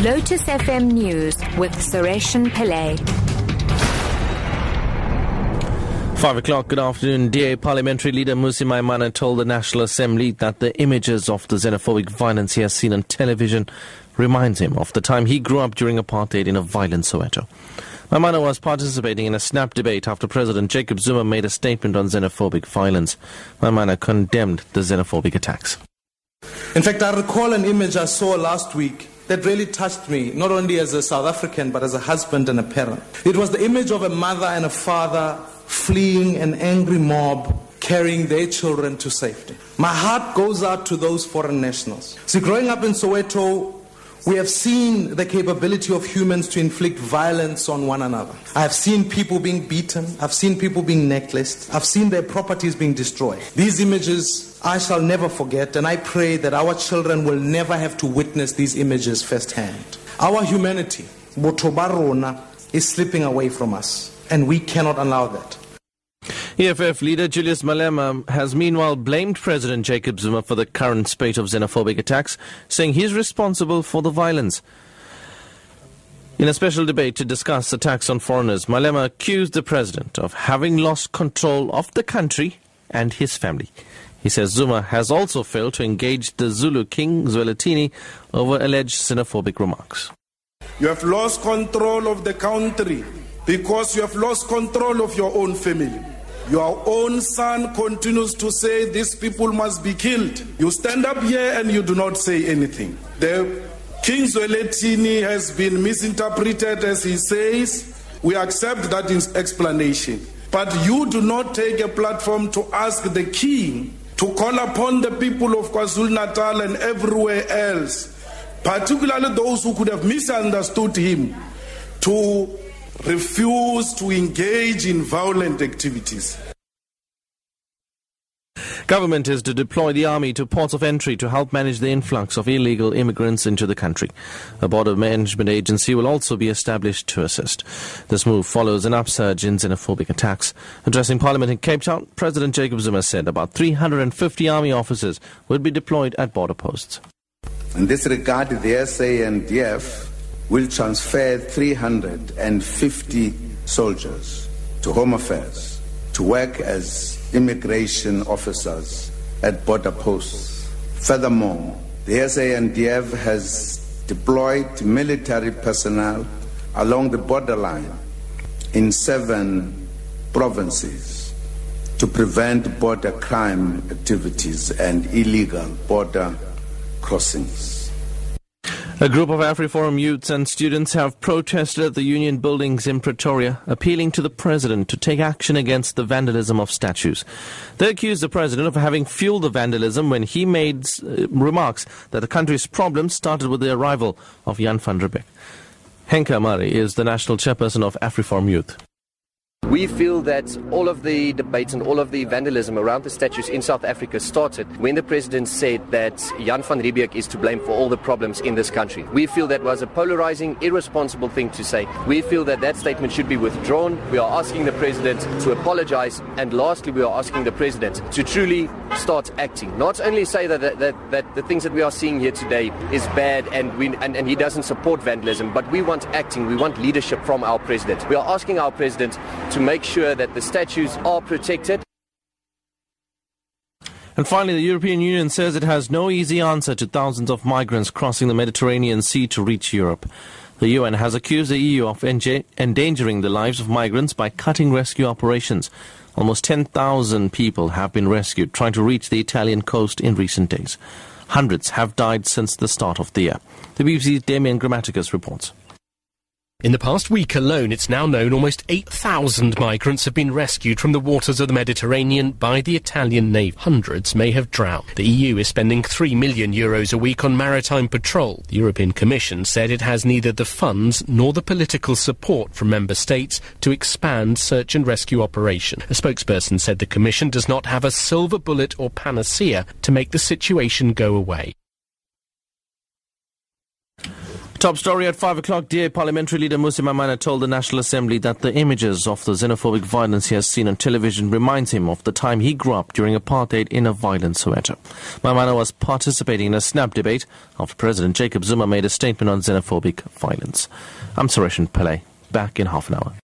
Lotus FM News with Sureshan Pillay. Five o'clock, good afternoon. DA Parliamentary Leader Mmusi Maimane told the National Assembly that the images of the xenophobic violence he has seen on television reminds him of the time he grew up during apartheid in a violent Soweto. Maimane was participating in a snap debate after President Jacob Zuma made a statement on xenophobic violence. Maimane condemned the xenophobic attacks. In fact, I recall an image I saw last week that really touched me, not only as a South African, but as a husband and a parent. It was the image of a mother and a father fleeing an angry mob carrying their children to safety. My heart goes out to those foreign nationals. See, growing up in Soweto, we have seen the capability of humans to inflict violence on one another. I have seen people being beaten. I've seen people being necklaced. I've seen their properties being destroyed. These images I shall never forget, and I pray that our children will never have to witness these images firsthand. Our humanity, Botobarona, is slipping away from us, and we cannot allow that. EFF leader Julius Malema has meanwhile blamed President Jacob Zuma for the current spate of xenophobic attacks, saying he's responsible for the violence. In a special debate to discuss attacks on foreigners, Malema accused the president of having lost control of the country and his family. He says Zuma has also failed to engage the Zulu king, Zwelithini, over alleged xenophobic remarks. You have lost control of the country because you have lost control of your own family. Your own son continues to say these people must be killed. You stand up here and you do not say anything. The King Zwelithini has been misinterpreted as he says. We accept that explanation. But you do not take a platform to ask the king to call upon the people of KwaZulu Natal and everywhere else, particularly those who could have misunderstood him, to refuse to engage in violent activities. Government is to deploy the army to ports of entry to help manage the influx of illegal immigrants into the country. A border management agency will also be established to assist. This move follows an upsurge in xenophobic attacks. Addressing Parliament in Cape Town, President Jacob Zuma said about 350 army officers would be deployed at border posts. In this regard, the sa SANDF will transfer 350 soldiers to Home Affairs to work as immigration officers at border posts. Furthermore, the SANDF has deployed military personnel along the borderline in seven provinces to prevent border crime activities and illegal border crossings. A group of AfriForum youths and students have protested at the union buildings in Pretoria, appealing to the president to take action against the vandalism of statues. They accuse the president of having fueled the vandalism when he made uh, remarks that the country's problems started with the arrival of Jan van Riebeeck. Henka Mari is the national chairperson of AfriForum Youth. We feel that all of the debates and all of the vandalism around the statues in South Africa started when the president said that Jan van Riebeeck is to blame for all the problems in this country. We feel that was a polarizing, irresponsible thing to say. We feel that that statement should be withdrawn. We are asking the president to apologize. And lastly, we are asking the president to truly start acting. Not only say that, that, that, that the things that we are seeing here today is bad and, we, and, and he doesn't support vandalism, but we want acting. We want leadership from our president. We are asking our president to make sure that the statues are protected. And finally, the European Union says it has no easy answer to thousands of migrants crossing the Mediterranean Sea to reach Europe. The UN has accused the EU of endangering the lives of migrants by cutting rescue operations. Almost 10,000 people have been rescued trying to reach the Italian coast in recent days. Hundreds have died since the start of the year. The BBC's Damian Grammaticus reports. In the past week alone, it's now known almost 8,000 migrants have been rescued from the waters of the Mediterranean by the Italian Navy. Hundreds may have drowned. The EU is spending 3 million euros a week on maritime patrol. The European Commission said it has neither the funds nor the political support from member states to expand search and rescue operation. A spokesperson said the Commission does not have a silver bullet or panacea to make the situation go away. Top story at 5 o'clock. DA Parliamentary Leader Mmusi Maimane told the National Assembly that the images of the xenophobic violence he has seen on television reminds him of the time he grew up during apartheid in a violent Soweto. Maimane was participating in a snap debate after President Jacob Zuma made a statement on xenophobic violence. I'm Suresh Pillay. Back in half an hour.